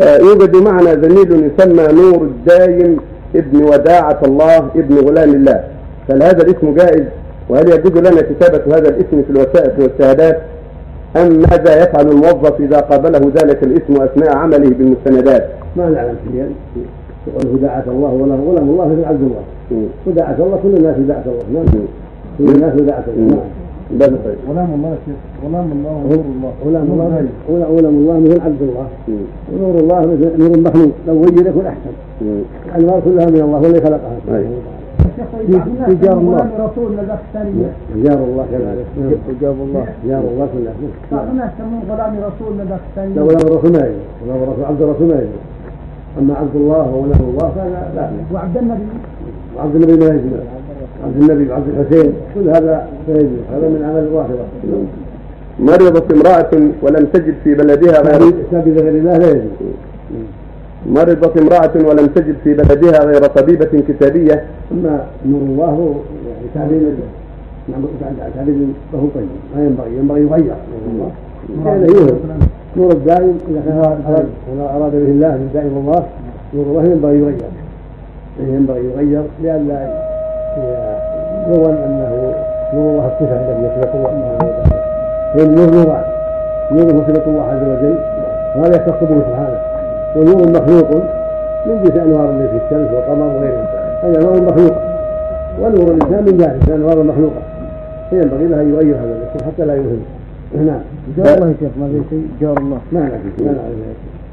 آه، يوجد معنا زميل يسمى نور الدايم ابن وداعة الله ابن غلام الله. هل هذا الاسم جائز؟ وهل يجوز لنا كتابة هذا الاسم في الوثائق والشهادات؟ أم ماذا يفعل الموظف إذا قابله ذلك الاسم أثناء عمله بالمستندات؟ ما نعلم شيئا يقول هداعة الله ولا غلام الله مثل عبد الله. هداعة الله كل الناس هداعة الله. نعم. كل الناس هداعة الله. نعم بس طيب غلام الله يا شيخ غلام الله ونور الله. غلام نور الله. غلام الله مثل عبد الله. ونور الله مثل نور المخلوق. لو غير يكون أحسن. الأنوار كلها من الله هو اللي خلقها. في جار الله. رسول لذاك الثانية جار الله كذلك. إجاب الله. جار الله كلها. بعض الناس يسمون غلام رسول لذاك لا غلام الرسول ما يجوز. غلام الرسول عبد الرسول ما يجوز. أما عبد الله وغلام الله فهذا لا. وعبد النبي. وعبد النبي ما يجوز. عبد النبي وعبد الحسين. كل هذا لا يجوز هذا من عمل الرافضه مرضت امرأة ولم تجد في بلدها غير بغير الله لا يجوز. مرضت امرأة ولم تجد في بلدها غير طبيبة كتابية. أما نور الله يعني تعليم نعم تعليم له طيب ما ينبغي ينبغي يغير نور الله. كان يوهم نور الدائم إذا كان إذا أراد به الله من دائم الله نور الله ينبغي يغير. ينبغي يغير لئلا يظن أنه نور الله الصفة التي يخلق الله سبحانه وتعالى فإن نور نوران نور صفه الله عز وجل وهذا يختص به سبحانه. ونور مخلوق من جنس أنوار اللي في الشمس والقمر وغيرها هذا نور مخلوق. ونور الإنسان من ذلك الانوار المخلوقه فينبغي له أن يغير هذا الاسم حتى لا يوهم نعم. جار الله يا شيخ ما في شيء؟ جار الله. ما نعرف ما نعرف